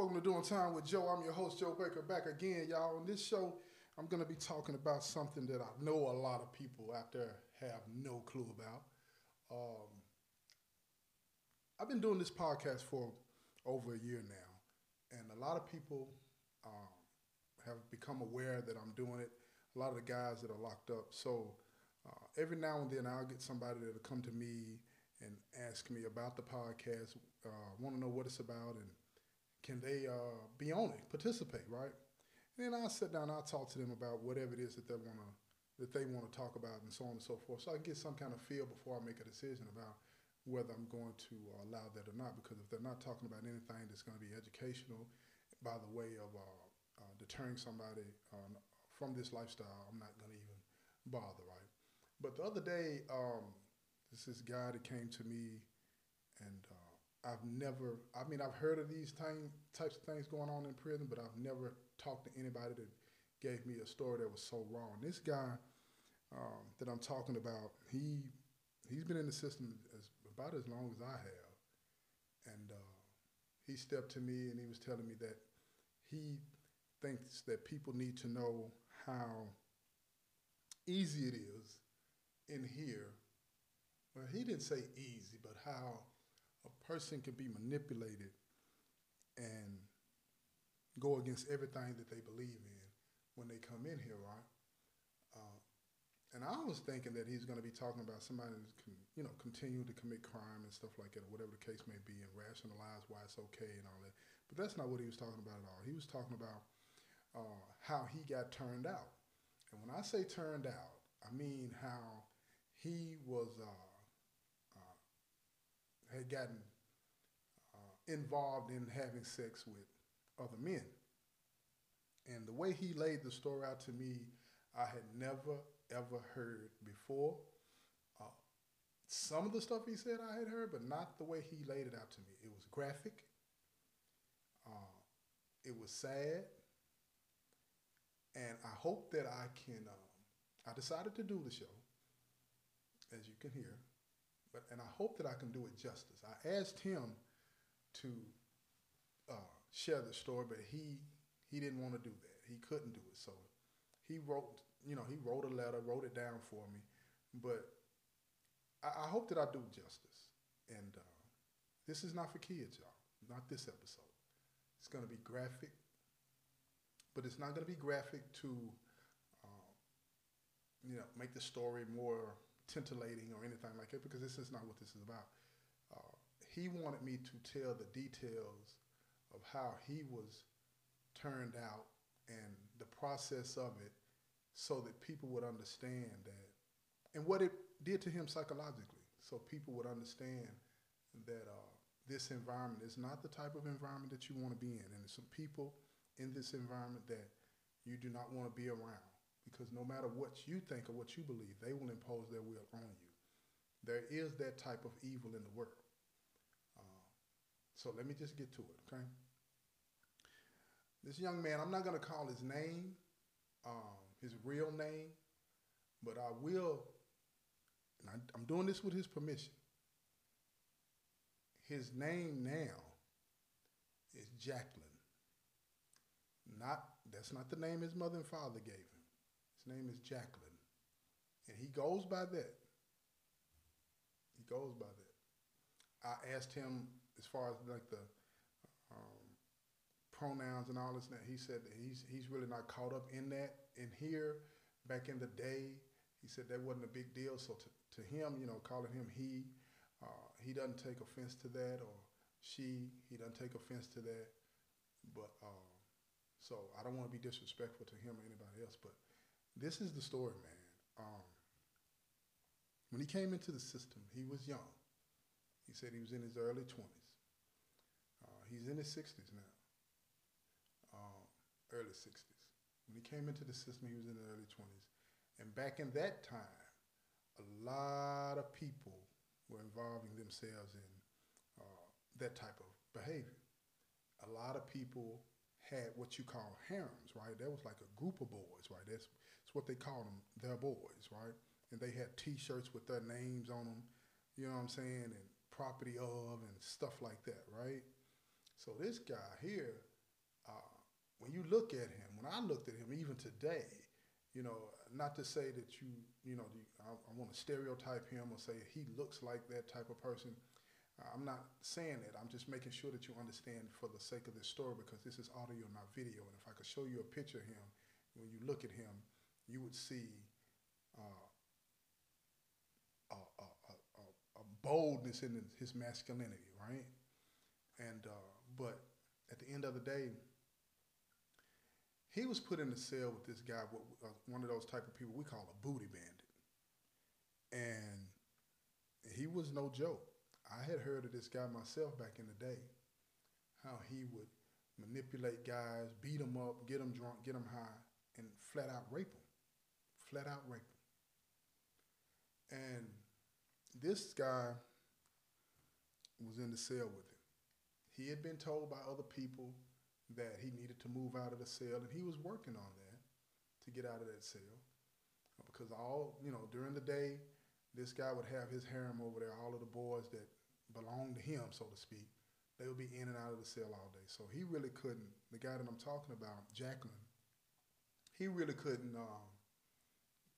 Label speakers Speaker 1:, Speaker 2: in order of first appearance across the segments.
Speaker 1: Welcome to Doing Time with Joe. I'm your host, Joe Baker, back again, y'all. On this show, I'm going to be talking about something that I know a lot of people out there have no clue about. Um, I've been doing this podcast for over a year now, and a lot of people um, have become aware that I'm doing it. A lot of the guys that are locked up. So uh, every now and then, I'll get somebody that'll come to me and ask me about the podcast, uh, want to know what it's about, and can they uh, be on it, participate, right? And then I'll sit down, I'll talk to them about whatever it is that they want to that they want to talk about, and so on and so forth. So I get some kind of feel before I make a decision about whether I'm going to allow that or not. Because if they're not talking about anything that's going to be educational, by the way of uh, uh, deterring somebody uh, from this lifestyle, I'm not going to even bother, right? But the other day, um, this this guy that came to me, and uh, I've never, I mean, I've heard of these types of things going on in prison, but I've never talked to anybody that gave me a story that was so wrong. This guy um, that I'm talking about, he he's been in the system as about as long as I have, and uh, he stepped to me and he was telling me that he thinks that people need to know how easy it is in here. Well, he didn't say easy, but how a person can be manipulated and go against everything that they believe in when they come in here, right? Uh, and I was thinking that he's going to be talking about somebody who's, con, you know, continue to commit crime and stuff like that, or whatever the case may be, and rationalize why it's okay and all that. But that's not what he was talking about at all. He was talking about uh, how he got turned out. And when I say turned out, I mean how he was uh, had gotten uh, involved in having sex with other men. And the way he laid the story out to me, I had never ever heard before. Uh, some of the stuff he said I had heard, but not the way he laid it out to me. It was graphic. Uh, it was sad. And I hope that I can. Um, I decided to do the show, as you can hear, but and I hope that I can do it justice. I asked him to uh, share the story, but he he didn't want to do that. He couldn't do it, so he wrote you know, he wrote a letter, wrote it down for me. But I, I hope that I do justice. And uh, this is not for kids, y'all. Not this episode. It's going to be graphic, but it's not going to be graphic to, uh, you know, make the story more titillating or anything like that because this is not what this is about. Uh, he wanted me to tell the details of how he was turned out and the process of it so that people would understand that and what it did to him psychologically so people would understand that uh, this environment is not the type of environment that you want to be in and there's some people in this environment that you do not want to be around because no matter what you think or what you believe they will impose their will on you there is that type of evil in the world uh, so let me just get to it okay this young man i'm not going to call his name um, his real name, but I will, and I, I'm doing this with his permission. His name now is Jacqueline. Not that's not the name his mother and father gave him. His name is Jacqueline, and he goes by that. He goes by that. I asked him as far as like the um, pronouns and all this. That he said that he's he's really not caught up in that in here back in the day, he said that wasn't a big deal. So to, to him, you know, calling him he, uh, he doesn't take offense to that, or she, he doesn't take offense to that. But uh, so I don't want to be disrespectful to him or anybody else. But this is the story, man. Um, when he came into the system, he was young. He said he was in his early 20s. Uh, he's in his 60s now, uh, early 60s. When he came into the system, he was in the early 20s. And back in that time, a lot of people were involving themselves in uh, that type of behavior. A lot of people had what you call harems, right? That was like a group of boys, right? That's, that's what they called them, their boys, right? And they had T-shirts with their names on them, you know what I'm saying, and property of and stuff like that, right? So this guy here uh, when you look at him, when I looked at him, even today, you know, not to say that you, you know, I, I want to stereotype him or say he looks like that type of person. I'm not saying that. I'm just making sure that you understand for the sake of this story because this is audio, not video. And if I could show you a picture of him, when you look at him, you would see uh, a, a, a, a, boldness in his masculinity, right? And uh, but at the end of the day, he was put in the cell with this guy, uh, one of those type of people we call a booty bandit, and he was no joke. I had heard of this guy myself back in the day, how he would manipulate guys, beat them up, get them drunk, get them high, and flat out rape them, flat out rape. And this guy was in the cell with him. He had been told by other people that he needed to move out of the cell, and he was working on that to get out of that cell. Because all, you know, during the day, this guy would have his harem over there, all of the boys that belonged to him, so to speak. They would be in and out of the cell all day. So he really couldn't, the guy that I'm talking about, Jacqueline, he really couldn't um,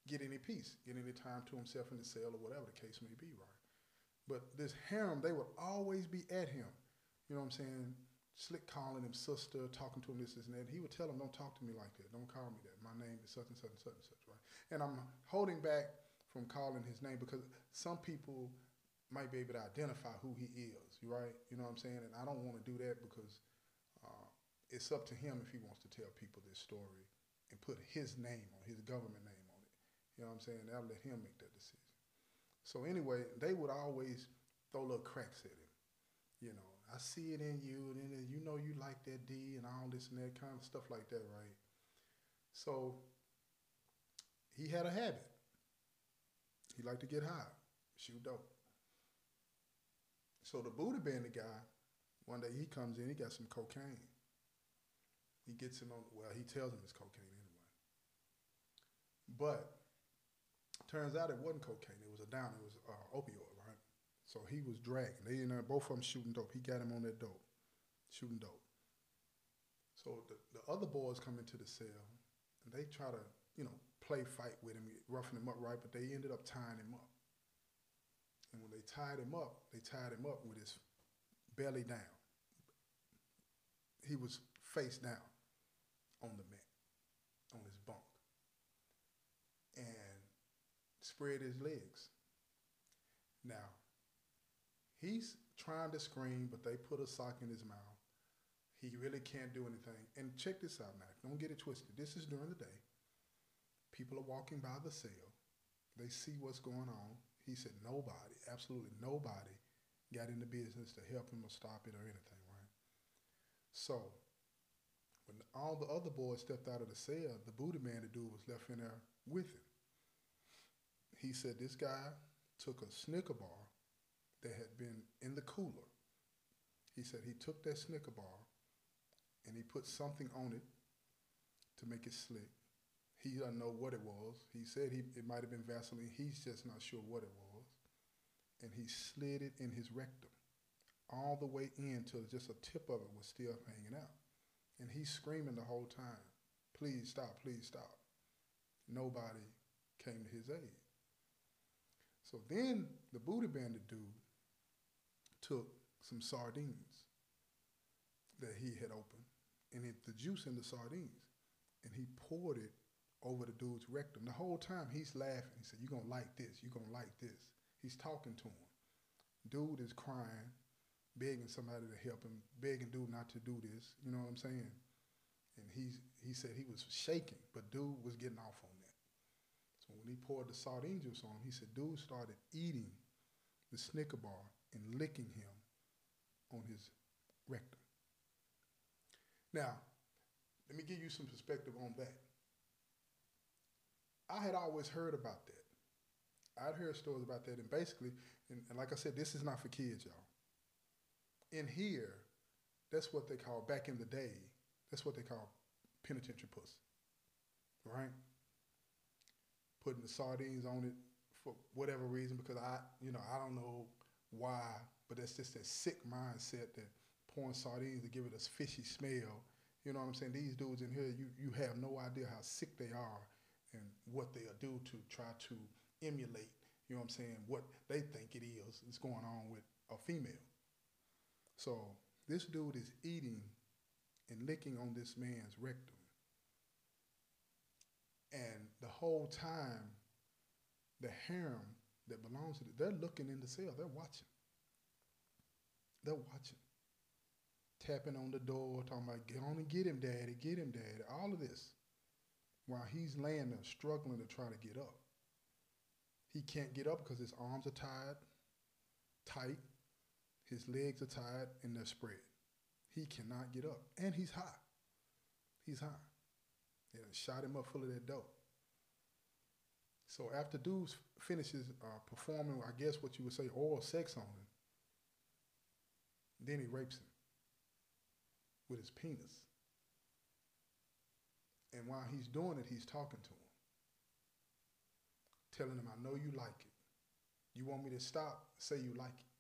Speaker 1: get any peace, get any time to himself in the cell or whatever the case may be, right? But this harem, they would always be at him. You know what I'm saying? Slick calling him sister, talking to him this, this, and that. He would tell him, don't talk to me like that. Don't call me that. My name is such and such and such and such, right? And I'm holding back from calling his name because some people might be able to identify who he is, right? You know what I'm saying? And I don't want to do that because uh, it's up to him if he wants to tell people this story and put his name on his government name. You know what I'm saying? I'll let him make that decision. So anyway, they would always throw little cracks at him. You know, I see it in you, and then you know you like that D and all this and that kind of stuff like that, right? So he had a habit. He liked to get high, shoot dope. So the booty bandit guy, one day he comes in, he got some cocaine. He gets him on, well, he tells him it's cocaine anyway. But turns out it wasn't cocaine, it was a down, it was uh, opioid. Right? So he was dragging. They there, both of them shooting dope. He got him on that dope, shooting dope. So the, the other boys come into the cell and they try to, you know, play fight with him, roughing him up right, but they ended up tying him up. And when they tied him up, they tied him up with his belly down. He was face down on the mat, on his bunk, and spread his legs. Now, He's trying to scream, but they put a sock in his mouth. He really can't do anything. And check this out now. Don't get it twisted. This is during the day. People are walking by the cell. They see what's going on. He said nobody, absolutely nobody, got in the business to help him or stop it or anything, right? So when all the other boys stepped out of the cell, the booty man, the dude, was left in there with him. He said this guy took a Snicker bar that had been in the cooler. He said he took that Snicker bar and he put something on it to make it slick. He doesn't know what it was. He said he, it might have been Vaseline. He's just not sure what it was. And he slid it in his rectum all the way in till just a tip of it was still hanging out. And he's screaming the whole time, please stop, please stop. Nobody came to his aid. So then the booty bandit dude took some sardines that he had opened and hit the juice in the sardines and he poured it over the dude's rectum. The whole time he's laughing. He said, You're going to like this. You're going to like this. He's talking to him. Dude is crying, begging somebody to help him, begging dude not to do this. You know what I'm saying? And he's, he said he was shaking, but dude was getting off on that. When he poured the sardine juice on him, he said dude started eating the Snicker bar and licking him on his rectum. Now, let me give you some perspective on that. I had always heard about that. I'd heard stories about that, and basically, and, and like I said, this is not for kids, y'all. In here, that's what they call back in the day. That's what they call penitentiary pussy, right? Putting the sardines on it for whatever reason, because I, you know, I don't know why, but that's just that sick mindset that pouring sardines to give it a fishy smell You know what I'm saying? These dudes in here, you, you have no idea how sick they are and what they'll do to try to emulate, you know what I'm saying, what they think it is is going on with a female. So this dude is eating and licking on this man's rectum. And the whole time, the harem that belongs to it, they're looking in the cell, they're watching. They're watching. Tapping on the door, talking about, get on and get him, daddy, get him, daddy. All of this. While he's laying there struggling to try to get up. He can't get up because his arms are tied, tight, his legs are tied, and they're spread. He cannot get up. And he's high. He's high. They shot him up full of that dope. So after dude finishes uh, performing, I guess what you would say, oral sex on him, then he rapes him with his penis. And while he's doing it, he's talking to him, telling him, I know you like it. You want me to stop? Say you like it.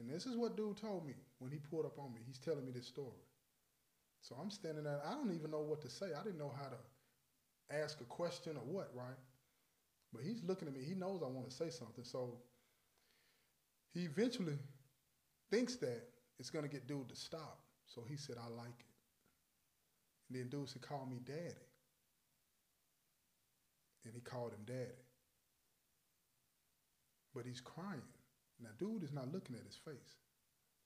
Speaker 1: And this is what dude told me when he pulled up on me. He's telling me this story. So I'm standing there. I don't even know what to say. I didn't know how to ask a question or what, right? But he's looking at me. He knows I want to say something. So he eventually thinks that it's going to get dude to stop. So he said, I like it. And then dude said, call me daddy. And he called him daddy. But he's crying. Now, dude is not looking at his face.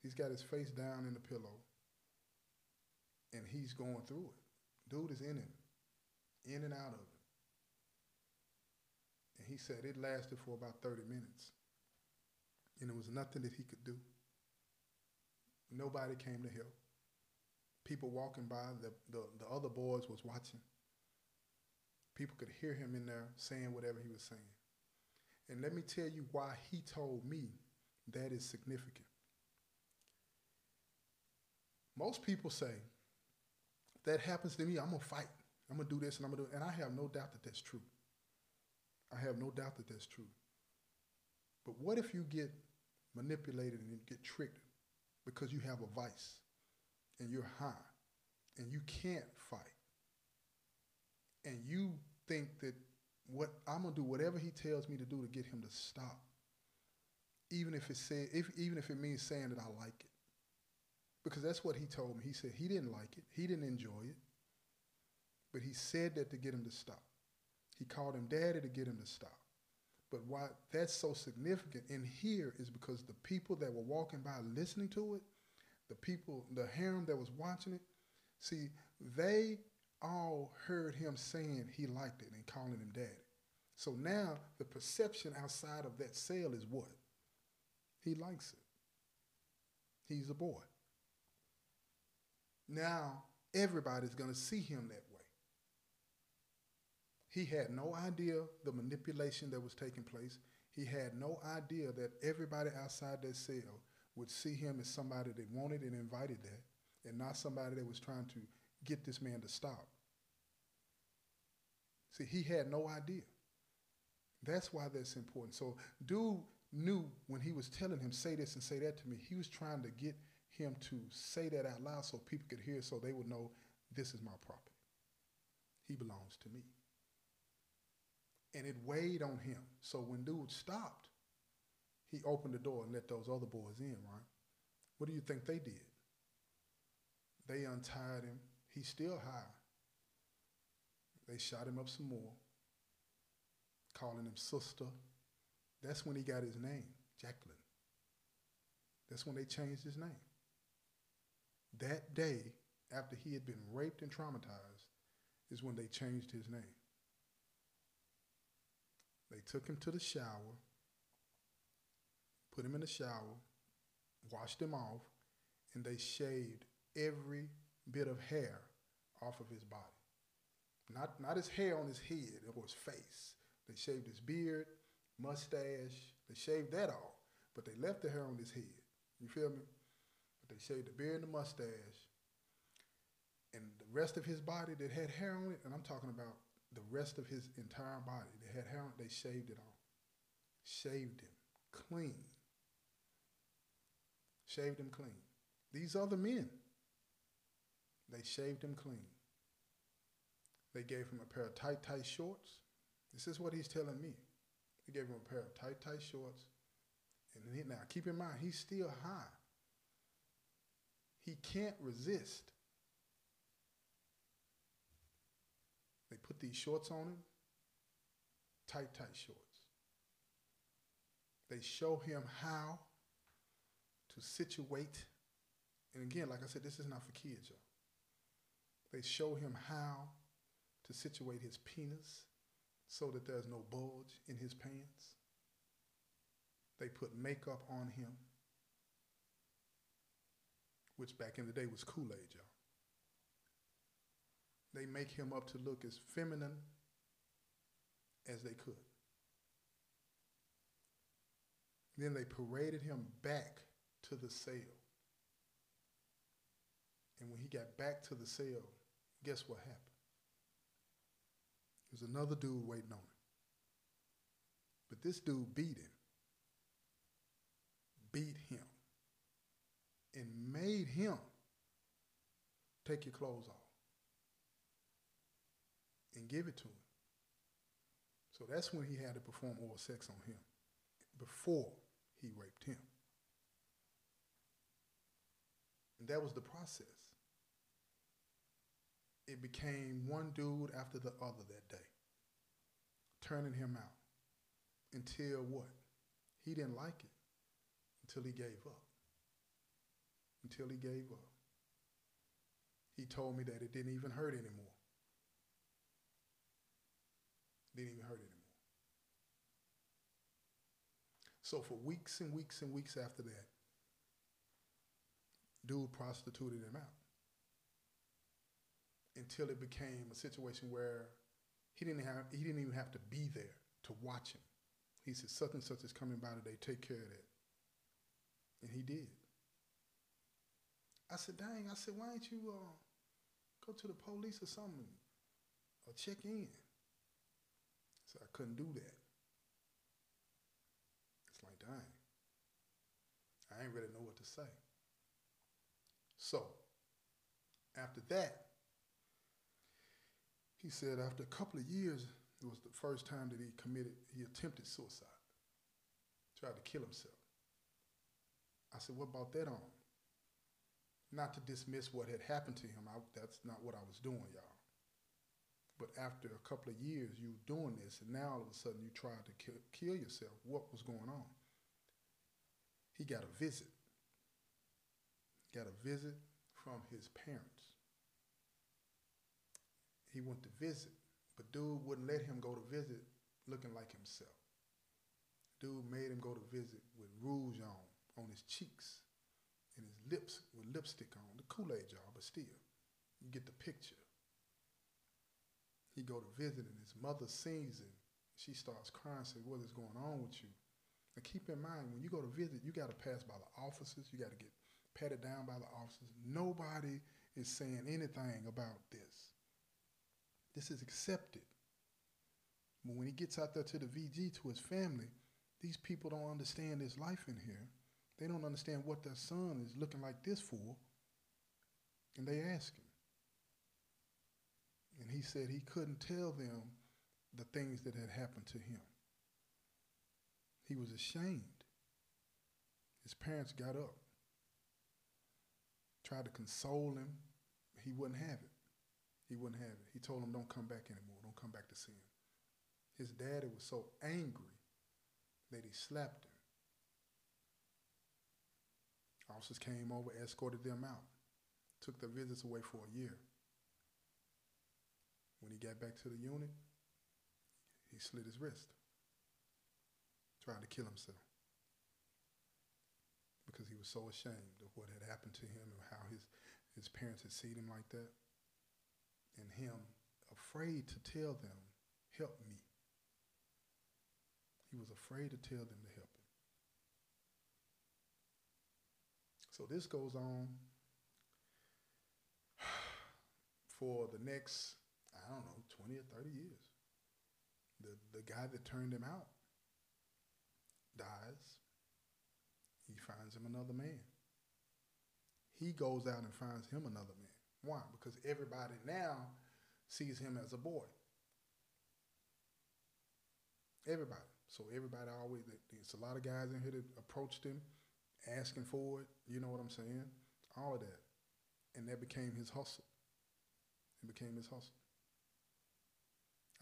Speaker 1: He's got his face down in the pillow and he's going through it. Dude is in him, in and out of it. And he said it lasted for about 30 minutes. And there was nothing that he could do. Nobody came to help. People walking by, the, the, the other boys was watching. People could hear him in there saying whatever he was saying. And let me tell you why he told me that is significant. Most people say, that happens to me, I'm gonna fight. I'm gonna do this and I'm gonna do it. And I have no doubt that that's true. I have no doubt that that's true. But what if you get manipulated and you get tricked because you have a vice and you're high and you can't fight and you think that what I'm gonna do whatever he tells me to do to get him to stop, even if it say, if even if it means saying that I like it because that's what he told me. He said he didn't like it, he didn't enjoy it, but he said that to get him to stop. He called him daddy to get him to stop. But why that's so significant in here is because the people that were walking by listening to it, the people, the harem that was watching it, see, they all heard him saying he liked it and calling him daddy. So now the perception outside of that cell is what? He likes it. He's a boy. Now everybody's going to see him that way. He had no idea the manipulation that was taking place. He had no idea that everybody outside that cell would see him as somebody that wanted and invited that, and not somebody that was trying to get this man to stop. See, he had no idea. That's why that's important. So, dude knew when he was telling him, say this and say that to me, he was trying to get him to say that out loud so people could hear so they would know this is my property. He belongs to me. And it weighed on him. So when dude stopped, he opened the door and let those other boys in, right? What do you think they did? They untied him. He's still high. They shot him up some more, calling him sister. That's when he got his name, Jacqueline. That's when they changed his name. That day, after he had been raped and traumatized, is when they changed his name. They took him to the shower, put him in the shower, washed him off, and they shaved every bit of hair off of his body. Not, not his hair on his head or his face. They shaved his beard, mustache, they shaved that off, but they left the hair on his head. You feel me? But they shaved the beard and the mustache. And the rest of his body that had hair on it, and I'm talking about the rest of his entire body that had hair on it, they shaved it off. Shaved him clean. Shaved him clean. These other men, They shaved him clean. They gave him a pair of tight, tight shorts. This is what he's telling me. They gave him a pair of tight, tight shorts. And he, now, keep in mind, he's still high. He can't resist. They put these shorts on him, tight, tight shorts. They show him how to situate. And again, like I said, this is not for kids, y'all. They show him how to situate his penis so that there's no bulge in his pants. They put makeup on him, which back in the day was Kool Aid, y'all. They make him up to look as feminine as they could. Then they paraded him back to the cell. And when he got back to the cell, guess what happened? There's another dude waiting on him. But this dude beat him, beat him, and made him take your clothes off and give it to him. So that's when he had to perform oral sex on him, before he raped him. And that was the process. It became one dude after the other that day, turning him out until what? He didn't like it until he gave up. Until he gave up. He told me that it didn't even hurt anymore. Didn't even hurt anymore. So for weeks and weeks and weeks after that, dude prostituted him out until it became a situation where he didn't have he didn't even have to be there to watch him. He said, such and such is coming by today, take care of that. And he did. I said, dang, I said, why don't you uh, go to the police or something or check in? So I couldn't do that. It's like, dang. I ain't really know what to say. So, after that, he said after a couple of years, it was the first time that he committed, he attempted suicide, tried to kill himself. I said, what about that on? Not to dismiss what had happened to him, I, that's not what I was doing, y'all. But after a couple of years, you doing this, and now all of a sudden you tried to kill, kill yourself. What was going on? He got a visit. Got a visit from his parents he went to visit, but dude wouldn't let him go to visit looking like himself. Dude made him go to visit with rouge on, on his cheeks, and his lips with lipstick on, the Kool-Aid jar, but still, you get the picture. He go to visit and his mother sees him. She starts crying, says, what is going on with you? Now keep in mind, when you go to visit, you got to pass by the officers. You got to get patted down by the officers. Nobody is saying anything about this. This is accepted. But when he gets out there to the VG, to his family, these people don't understand his life in here. They don't understand what their son is looking like this for. And they ask him. And he said he couldn't tell them the things that had happened to him. He was ashamed. His parents got up, tried to console him. He wouldn't have it. He wouldn't have it. He told him, don't come back anymore. Don't come back to see him. His daddy was so angry that he slapped him. Officers came over, escorted them out, took the visits away for a year. When he got back to the unit, he slit his wrist, trying to kill himself because he was so ashamed of what had happened to him and how his, his parents had seen him like that and him afraid to tell them, help me. He was afraid to tell them to help him. So this goes on for the next, I don't know, 20 or 30 years. The, the guy that turned him out dies. He finds him another man. He goes out and finds him another man. Why? Because everybody now sees him as a boy. Everybody. So everybody always, there's a lot of guys in here that approached him, asking for it. You know what I'm saying? All of that. And that became his hustle. It became his hustle.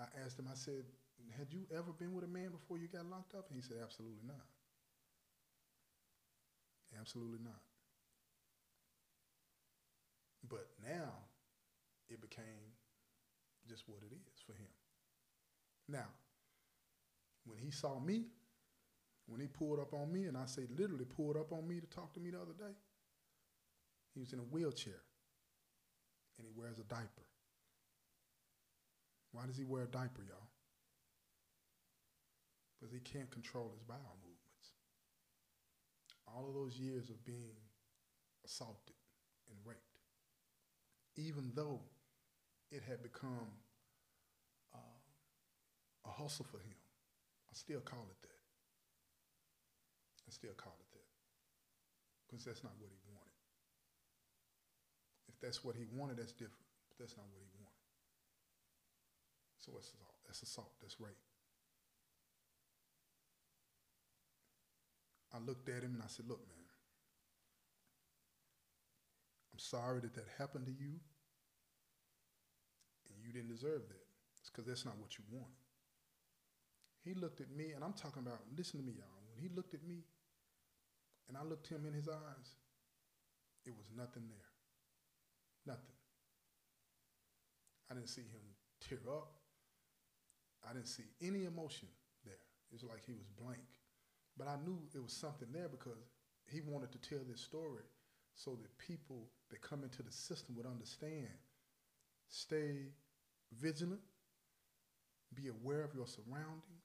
Speaker 1: I asked him, I said, had you ever been with a man before you got locked up? And he said, absolutely not. Absolutely not. But now it became just what it is for him. Now, when he saw me, when he pulled up on me, and I say literally pulled up on me to talk to me the other day, he was in a wheelchair and he wears a diaper. Why does he wear a diaper, y'all? Because he can't control his bowel movements. All of those years of being assaulted and raped, even though it had become uh, a hustle for him, I still call it that. I still call it that. Because that's not what he wanted. If that's what he wanted, that's different. But that's not what he wanted. So that's assault. That's assault. That's rape. I looked at him and I said, look, man, I'm sorry that that happened to you and you didn't deserve that. It's because that's not what you wanted. He looked at me, and I'm talking about, listen to me, y'all. He looked at me and I looked him in his eyes, it was nothing there. Nothing. I didn't see him tear up. I didn't see any emotion there. It was like he was blank. But I knew it was something there because he wanted to tell this story so that people that come into the system would understand. Stay vigilant, be aware of your surroundings.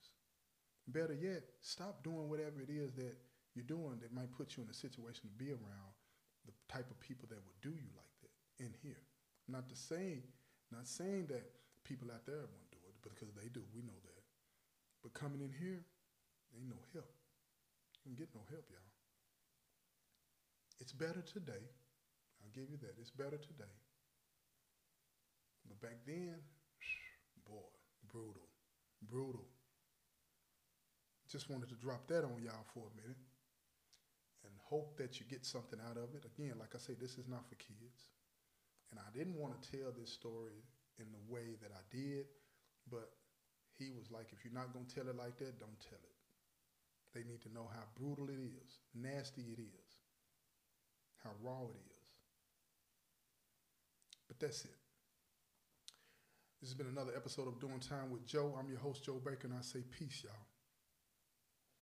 Speaker 1: Better yet, stop doing whatever it is that you're doing that might put you in a situation to be around the type of people that would do you like that in here. Not to say, not saying that people out there won't do it, because they do. We know that. But coming in here, ain't no help. You can get no help, y'all. It's better today. I'll give you that. It's better today. But back then, boy, brutal, brutal. Just wanted to drop that on y'all for a minute and hope that you get something out of it. Again, like I say, this is not for kids. And I didn't want to tell this story in the way that I did, but he was like, if you're not going to tell it like that, don't tell it. They need to know how brutal it is, nasty it is, how raw it is. But that's it. This has been another episode of Doing Time with Joe. I'm your host, Joe Baker, and I say peace, y'all.